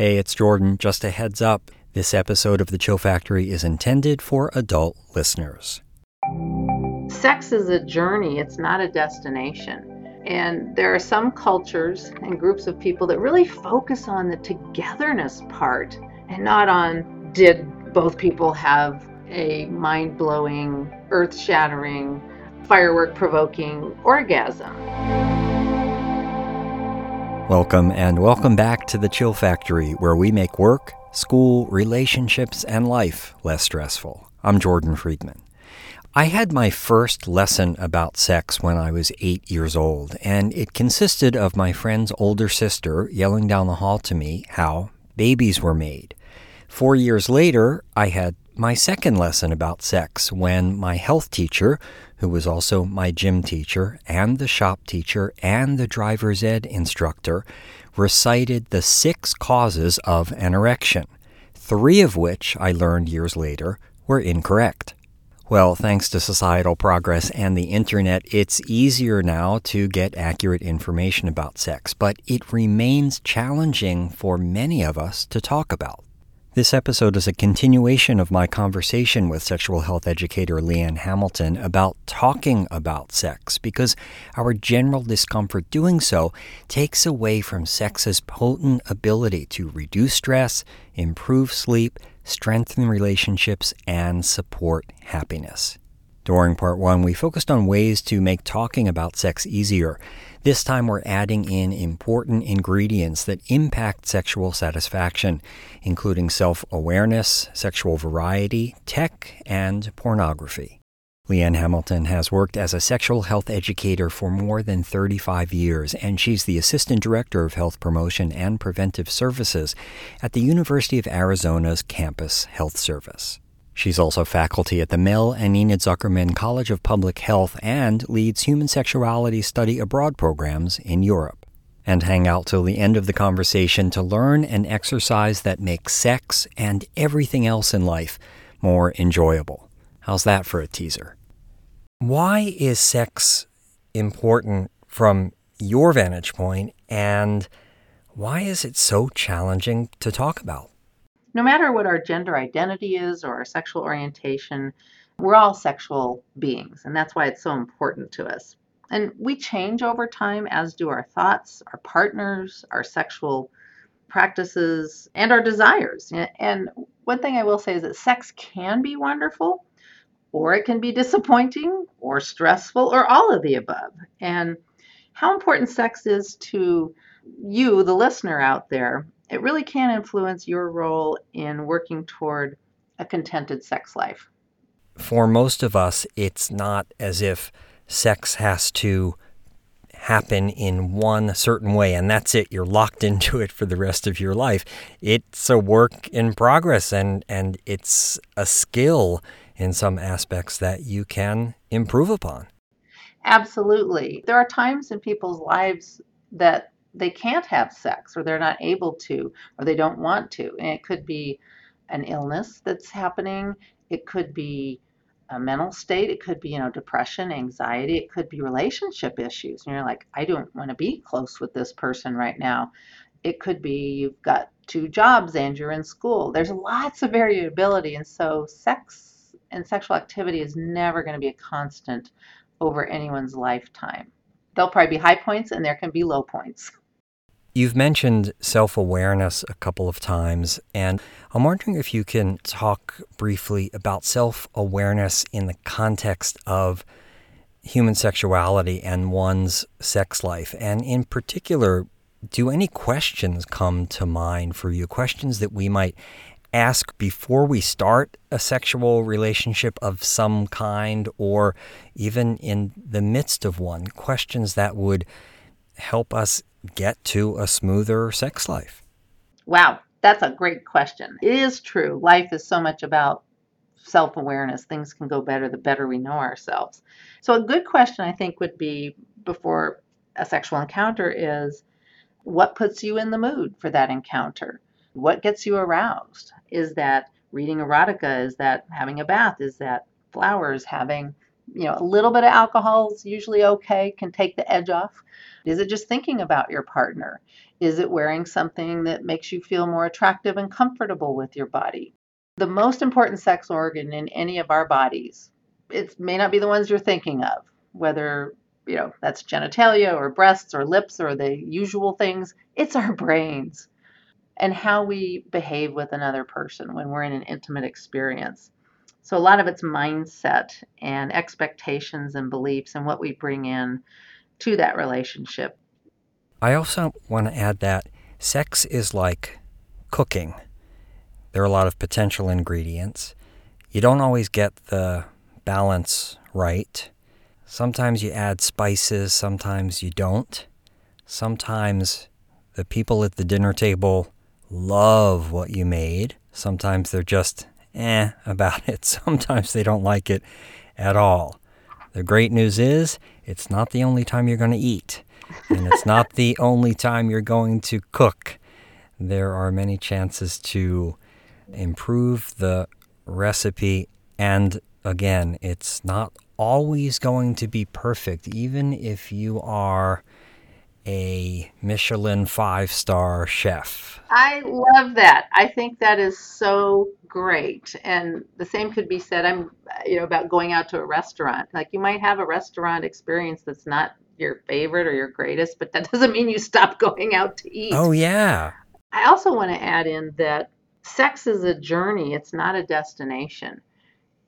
Hey, it's Jordan. Just a heads up this episode of The Chill Factory is intended for adult listeners. Sex is a journey, it's not a destination. And there are some cultures and groups of people that really focus on the togetherness part and not on did both people have a mind blowing, earth shattering, firework provoking orgasm. Welcome and welcome back to the Chill Factory, where we make work, school, relationships, and life less stressful. I'm Jordan Friedman. I had my first lesson about sex when I was eight years old, and it consisted of my friend's older sister yelling down the hall to me how babies were made. Four years later, I had my second lesson about sex when my health teacher, who was also my gym teacher and the shop teacher and the driver's ed instructor, recited the six causes of an erection, three of which I learned years later were incorrect. Well, thanks to societal progress and the internet, it's easier now to get accurate information about sex, but it remains challenging for many of us to talk about. This episode is a continuation of my conversation with sexual health educator Lee Ann Hamilton about talking about sex because our general discomfort doing so takes away from sex's potent ability to reduce stress, improve sleep, strengthen relationships, and support happiness. During part one, we focused on ways to make talking about sex easier. This time, we're adding in important ingredients that impact sexual satisfaction, including self awareness, sexual variety, tech, and pornography. Lee Ann Hamilton has worked as a sexual health educator for more than 35 years, and she's the Assistant Director of Health Promotion and Preventive Services at the University of Arizona's Campus Health Service. She's also faculty at the Mel and Enid Zuckerman College of Public Health and leads human sexuality study abroad programs in Europe. And hang out till the end of the conversation to learn an exercise that makes sex and everything else in life more enjoyable. How's that for a teaser? Why is sex important from your vantage point, and why is it so challenging to talk about? No matter what our gender identity is or our sexual orientation, we're all sexual beings, and that's why it's so important to us. And we change over time, as do our thoughts, our partners, our sexual practices, and our desires. And one thing I will say is that sex can be wonderful, or it can be disappointing, or stressful, or all of the above. And how important sex is to you, the listener out there, it really can influence your role in working toward a contented sex life. For most of us, it's not as if sex has to happen in one certain way and that's it. You're locked into it for the rest of your life. It's a work in progress and and it's a skill in some aspects that you can improve upon. Absolutely. There are times in people's lives that they can't have sex or they're not able to or they don't want to. And it could be an illness that's happening, it could be a mental state, it could be, you know, depression, anxiety, it could be relationship issues. And you're like, I don't want to be close with this person right now. It could be you've got two jobs and you're in school. There's lots of variability. And so sex and sexual activity is never going to be a constant over anyone's lifetime. There'll probably be high points and there can be low points. You've mentioned self awareness a couple of times, and I'm wondering if you can talk briefly about self awareness in the context of human sexuality and one's sex life. And in particular, do any questions come to mind for you? Questions that we might ask before we start a sexual relationship of some kind, or even in the midst of one? Questions that would help us get to a smoother sex life? Wow, that's a great question. It is true. Life is so much about self awareness. Things can go better the better we know ourselves. So, a good question I think would be before a sexual encounter is what puts you in the mood for that encounter? What gets you aroused? Is that reading erotica? Is that having a bath? Is that flowers? Having you know, a little bit of alcohol is usually okay, can take the edge off. Is it just thinking about your partner? Is it wearing something that makes you feel more attractive and comfortable with your body? The most important sex organ in any of our bodies, it may not be the ones you're thinking of, whether you know that's genitalia or breasts or lips or the usual things, it's our brains and how we behave with another person when we're in an intimate experience. So, a lot of it's mindset and expectations and beliefs and what we bring in to that relationship. I also want to add that sex is like cooking. There are a lot of potential ingredients. You don't always get the balance right. Sometimes you add spices, sometimes you don't. Sometimes the people at the dinner table love what you made. Sometimes they're just eh about it. Sometimes they don't like it at all. The great news is it's not the only time you're going to eat, and it's not the only time you're going to cook. There are many chances to improve the recipe, and again, it's not always going to be perfect, even if you are a Michelin five star chef. I love that. I think that is so great. And the same could be said I'm you know about going out to a restaurant. Like you might have a restaurant experience that's not your favorite or your greatest, but that doesn't mean you stop going out to eat. Oh yeah. I also want to add in that sex is a journey, it's not a destination.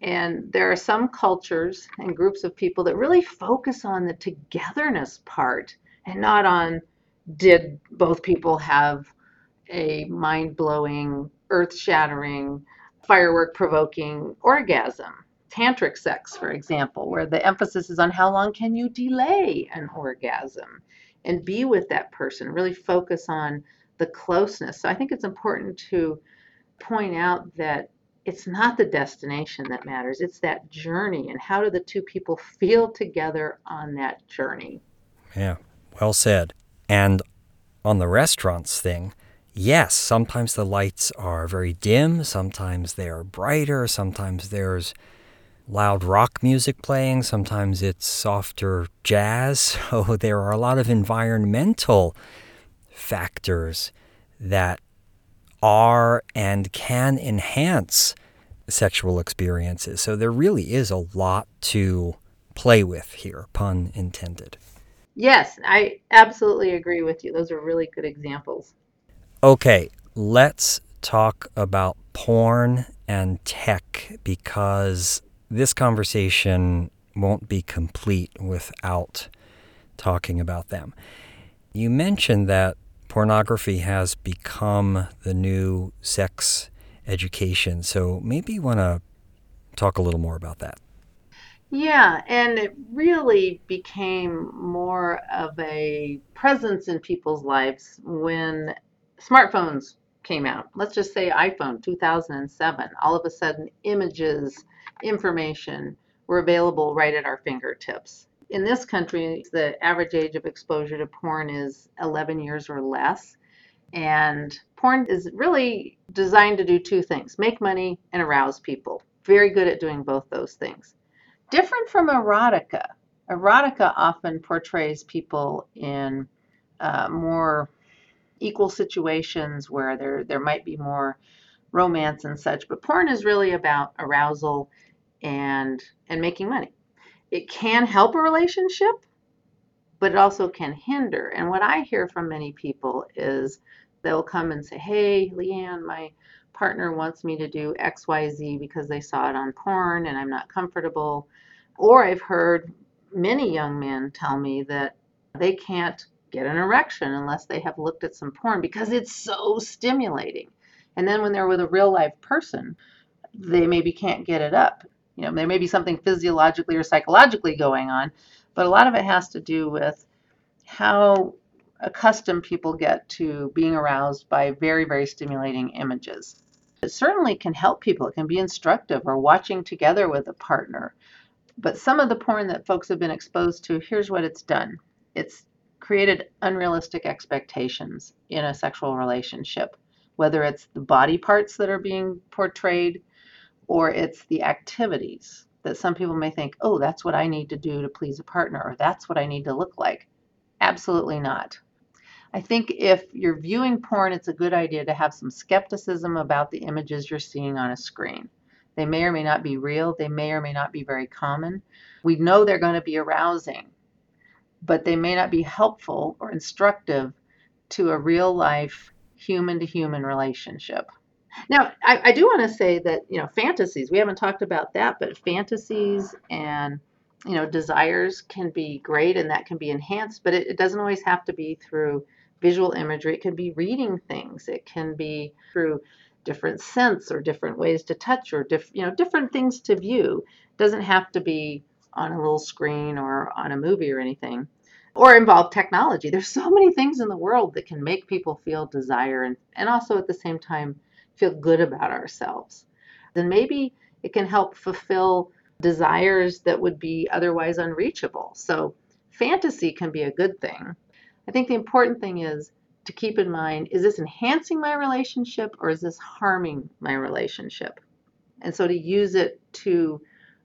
And there are some cultures and groups of people that really focus on the togetherness part and not on did both people have a mind blowing, earth shattering, firework provoking orgasm. Tantric sex, for example, where the emphasis is on how long can you delay an orgasm and be with that person, really focus on the closeness. So I think it's important to point out that it's not the destination that matters, it's that journey and how do the two people feel together on that journey. Yeah, well said. And on the restaurants thing, yes, sometimes the lights are very dim, sometimes they are brighter, sometimes there's loud rock music playing, sometimes it's softer jazz. So there are a lot of environmental factors that are and can enhance sexual experiences. So there really is a lot to play with here, pun intended. Yes, I absolutely agree with you. Those are really good examples. Okay, let's talk about porn and tech because this conversation won't be complete without talking about them. You mentioned that pornography has become the new sex education, so maybe you want to talk a little more about that. Yeah, and it really became more of a presence in people's lives when smartphones came out. Let's just say iPhone 2007. All of a sudden, images, information were available right at our fingertips. In this country, the average age of exposure to porn is 11 years or less. And porn is really designed to do two things make money and arouse people. Very good at doing both those things different from erotica. Erotica often portrays people in uh, more equal situations where there there might be more romance and such, but porn is really about arousal and and making money. It can help a relationship, but it also can hinder. And what I hear from many people is they'll come and say, "Hey, Lee Ann, my partner wants me to do XYZ because they saw it on porn and I'm not comfortable. Or I've heard many young men tell me that they can't get an erection unless they have looked at some porn because it's so stimulating. And then when they're with a real life person, they maybe can't get it up. You know, there may be something physiologically or psychologically going on, but a lot of it has to do with how accustomed people get to being aroused by very, very stimulating images. It certainly can help people. It can be instructive or watching together with a partner. But some of the porn that folks have been exposed to, here's what it's done it's created unrealistic expectations in a sexual relationship, whether it's the body parts that are being portrayed or it's the activities that some people may think, oh, that's what I need to do to please a partner, or that's what I need to look like. Absolutely not. I think if you're viewing porn, it's a good idea to have some skepticism about the images you're seeing on a screen. They may or may not be real, they may or may not be very common. We know they're going to be arousing, but they may not be helpful or instructive to a real life human to human relationship. Now, I, I do want to say that, you know, fantasies, we haven't talked about that, but fantasies and, you know, desires can be great and that can be enhanced, but it, it doesn't always have to be through visual imagery. It can be reading things, it can be through different scents or different ways to touch or diff, you know different things to view. It doesn't have to be on a little screen or on a movie or anything or involve technology. There's so many things in the world that can make people feel desire and, and also at the same time feel good about ourselves. Then maybe it can help fulfill desires that would be otherwise unreachable. So fantasy can be a good thing i think the important thing is to keep in mind is this enhancing my relationship or is this harming my relationship? And so to use it to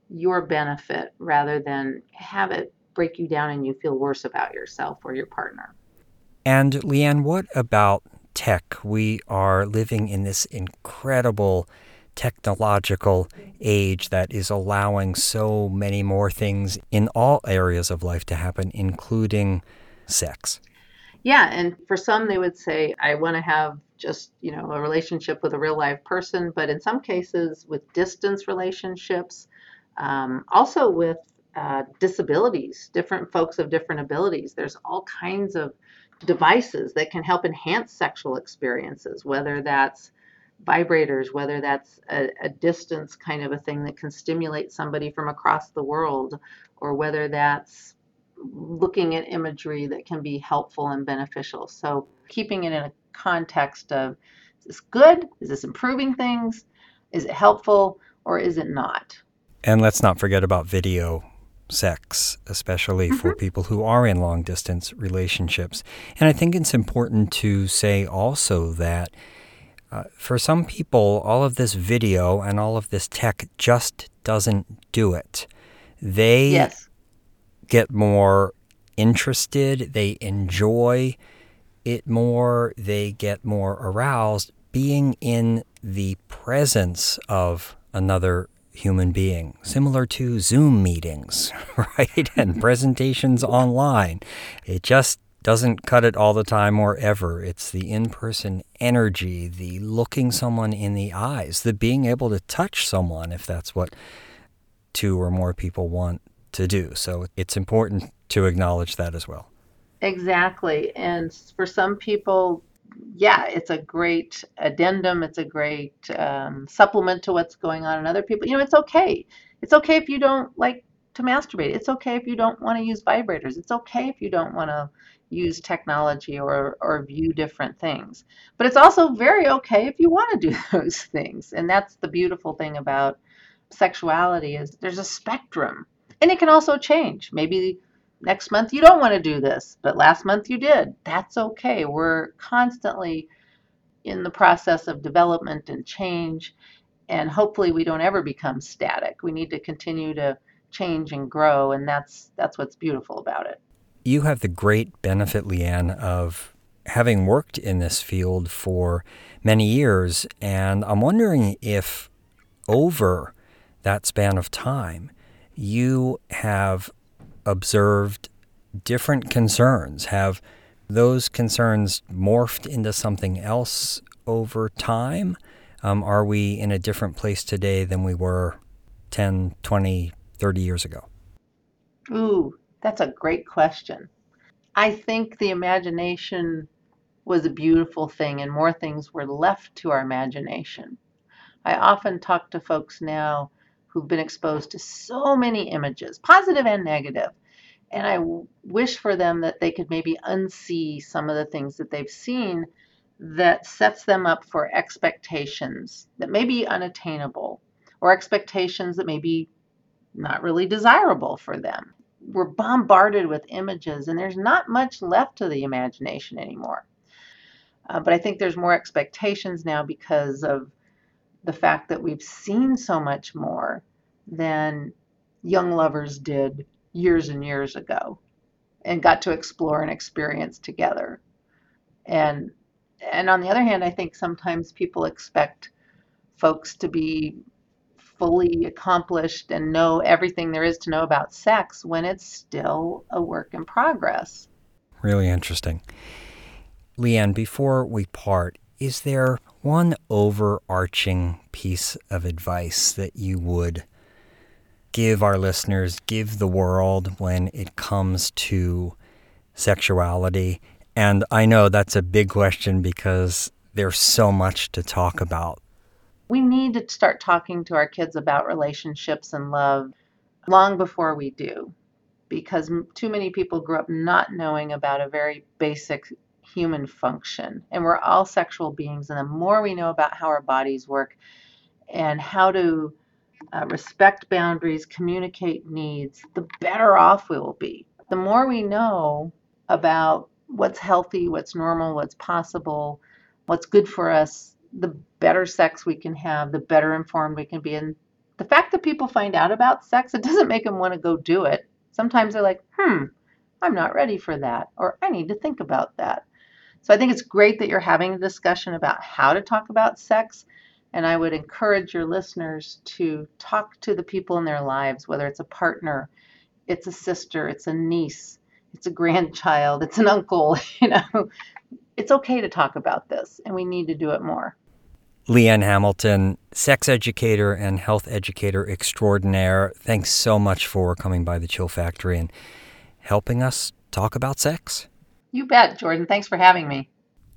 your benefit rather than have it break you down and you feel worse about yourself or your partner. And Lee Ann, what about tech? We are living in this incredible technological age that is allowing so many more things in all areas of life to happen, including sex. Yeah, and for some they would say I want to have just, you know, a relationship with a real live person, but in some cases with distance relationships, um, also with uh, disabilities, different folks of different abilities. There's all kinds of devices that can help enhance sexual experiences, whether that's vibrators, whether that's a, a, distance kind of a thing that can stimulate somebody from across the world, or whether that's looking at imagery that can be helpful and beneficial. So keeping it in a context of is this good? Is this improving things? Is it helpful or is it not? And let's not forget about video sex, especially mm-hmm. for people who are in long distance relationships. And I think it's important to say also that uh, for some people, all of this video and all of this tech just doesn't do it. They yes get more interested, they enjoy it more, they get more aroused being in the presence of another human being, similar to Zoom meetings, right? and presentations online. It just doesn't cut it all the time or ever. It's the in person energy, the looking someone in the eyes, the being able to touch someone if that's what two or more people want to do. So it's important to acknowledge that as well. Exactly. And for some people, yeah, it's a great addendum. It's a great um, supplement to what's going on in other people. You know, it's okay. It's okay if you don't like to masturbate. It's okay if you don't want to use vibrators. It's okay if you don't want to use technology or, or view different things. But it's also very okay if you want to do those things. And that's the beautiful thing about sexuality is there's a spectrum and it can also change. Maybe next month you don't want to do this, but last month you did. That's okay. We're constantly in the process of development and change, and hopefully we don't ever become static. We need to continue to change and grow, and that's that's what's beautiful about it. You have the great benefit, Lee Ann, of having worked in this field for many years, and I'm wondering if over that span of time, you have observed different concerns. Have those concerns morphed into something else over time? Um, are we in a different place today than we were 10, 20, 30 years ago? Ooh, that's a great question. I think the imagination was a beautiful thing, and more things were left to our imagination. I often talk to folks now who've been exposed to so many images, positive and negative. And I wish for them that they could maybe unsee some of the things that they've seen that sets them up for expectations that may be unattainable or expectations that may be not really desirable for them. We're bombarded with images, and there's not much left to the imagination anymore. Uh, but I think there's more expectations now because of the fact that we've seen so much more than young lovers did years and years ago and got to explore and experience together. And and on the other hand, I think sometimes people expect folks to be fully accomplished and know everything there is to know about sex when it's still a work in progress. Really interesting. Lee Ann, before we part, is there one overarching piece of advice that you would give our listeners, give the world when it comes to sexuality? And I know that's a big question because there's so much to talk about. We need to start talking to our kids about relationships and love long before we do because too many people grew up not knowing about a very basic human function. And we're all sexual beings. And the more we know about how our bodies work and how to uh, respect boundaries, communicate needs, the better off we will be. The more we know about what's healthy, what's normal, what's possible, what's good for us, the better sex we can have, the better informed we can be. And the fact that people find out about sex, it doesn't make them want to go do it. Sometimes they're like, hmm, I'm not ready for that, or I need to think about that. So I think it's great that you're having a discussion about how to talk about sex. And I would encourage your listeners to talk to the people in their lives, whether it's a partner, it's a sister, it's a niece, it's a grandchild, it's an uncle, you know. It's okay to talk about this, and we need to do it more. Lee Ann Hamilton, sex educator and health educator extraordinaire, thanks so much for coming by the Chill Factory and helping us talk about sex. You bet, Jordan. Thanks for having me.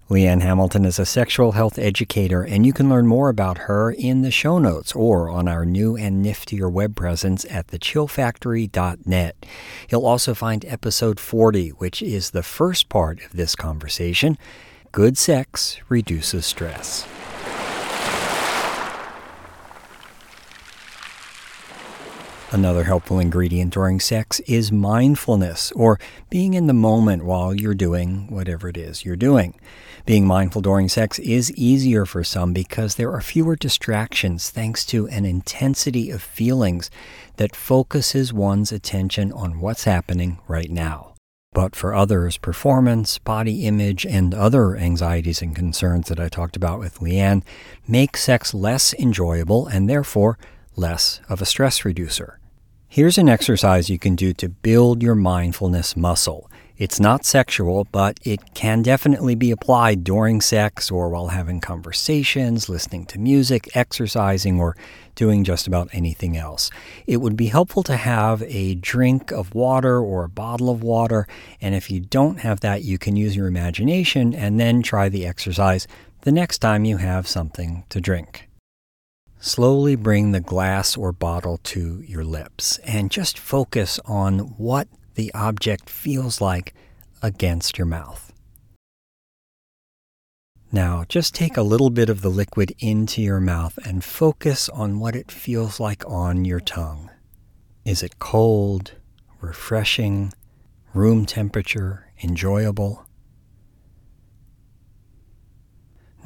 Lee Ann Hamilton is a sexual health educator, and you can learn more about her in the show notes or on our new and niftier web presence at thechillfactory.net. You'll also find episode 40, which is the first part of this conversation Good Sex Reduces Stress. Another helpful ingredient during sex is mindfulness, or being in the moment while you're doing whatever it is you're doing. Being mindful during sex is easier for some because there are fewer distractions thanks to an intensity of feelings that focuses one's attention on what's happening right now. But for others, performance, body image, and other anxieties and concerns that I talked about with Leanne make sex less enjoyable and therefore less of a stress reducer. Here's an exercise you can do to build your mindfulness muscle. It's not sexual, but it can definitely be applied during sex or while having conversations, listening to music, exercising, or doing just about anything else. It would be helpful to have a drink of water or a bottle of water, and if you don't have that, you can use your imagination and then try the exercise the next time you have something to drink. Slowly bring the glass or bottle to your lips and just focus on what the object feels like against your mouth. Now, just take a little bit of the liquid into your mouth and focus on what it feels like on your tongue. Is it cold, refreshing, room temperature, enjoyable?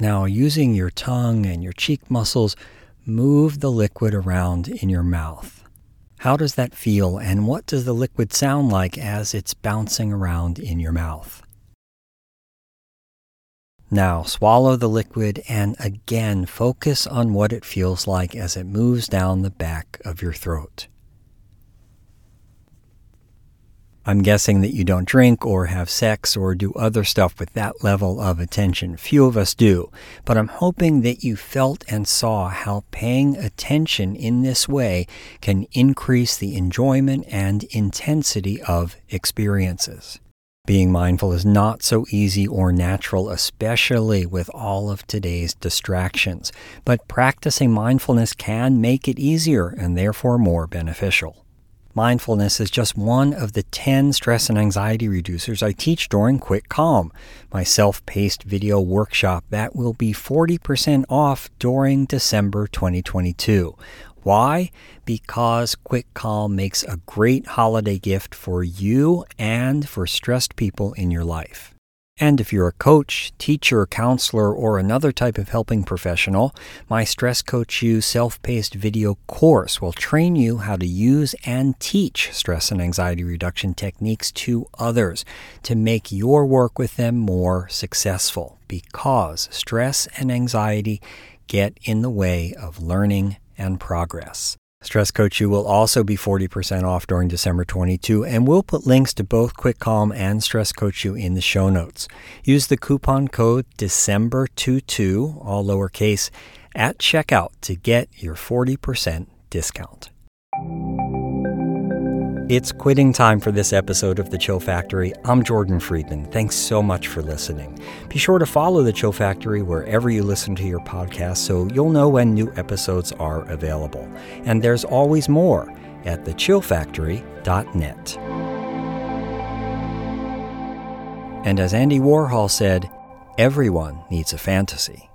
Now, using your tongue and your cheek muscles, Move the liquid around in your mouth. How does that feel, and what does the liquid sound like as it's bouncing around in your mouth? Now, swallow the liquid and again focus on what it feels like as it moves down the back of your throat. I'm guessing that you don't drink or have sex or do other stuff with that level of attention. Few of us do. But I'm hoping that you felt and saw how paying attention in this way can increase the enjoyment and intensity of experiences. Being mindful is not so easy or natural, especially with all of today's distractions. But practicing mindfulness can make it easier and therefore more beneficial. Mindfulness is just one of the 10 stress and anxiety reducers I teach during Quick Calm, my self paced video workshop that will be 40% off during December 2022. Why? Because Quick Calm makes a great holiday gift for you and for stressed people in your life. And if you're a coach, teacher, counselor, or another type of helping professional, my Stress Coach U self paced video course will train you how to use and teach stress and anxiety reduction techniques to others to make your work with them more successful because stress and anxiety get in the way of learning and progress. Stress Coach U will also be 40% off during December 22, and we'll put links to both Quick Calm and Stress Coach U in the show notes. Use the coupon code December22, all lowercase, at checkout to get your 40% discount. It's quitting time for this episode of The Chill Factory. I'm Jordan Friedman. Thanks so much for listening. Be sure to follow The Chill Factory wherever you listen to your podcast so you'll know when new episodes are available. And there's always more at thechillfactory.net. And as Andy Warhol said, everyone needs a fantasy.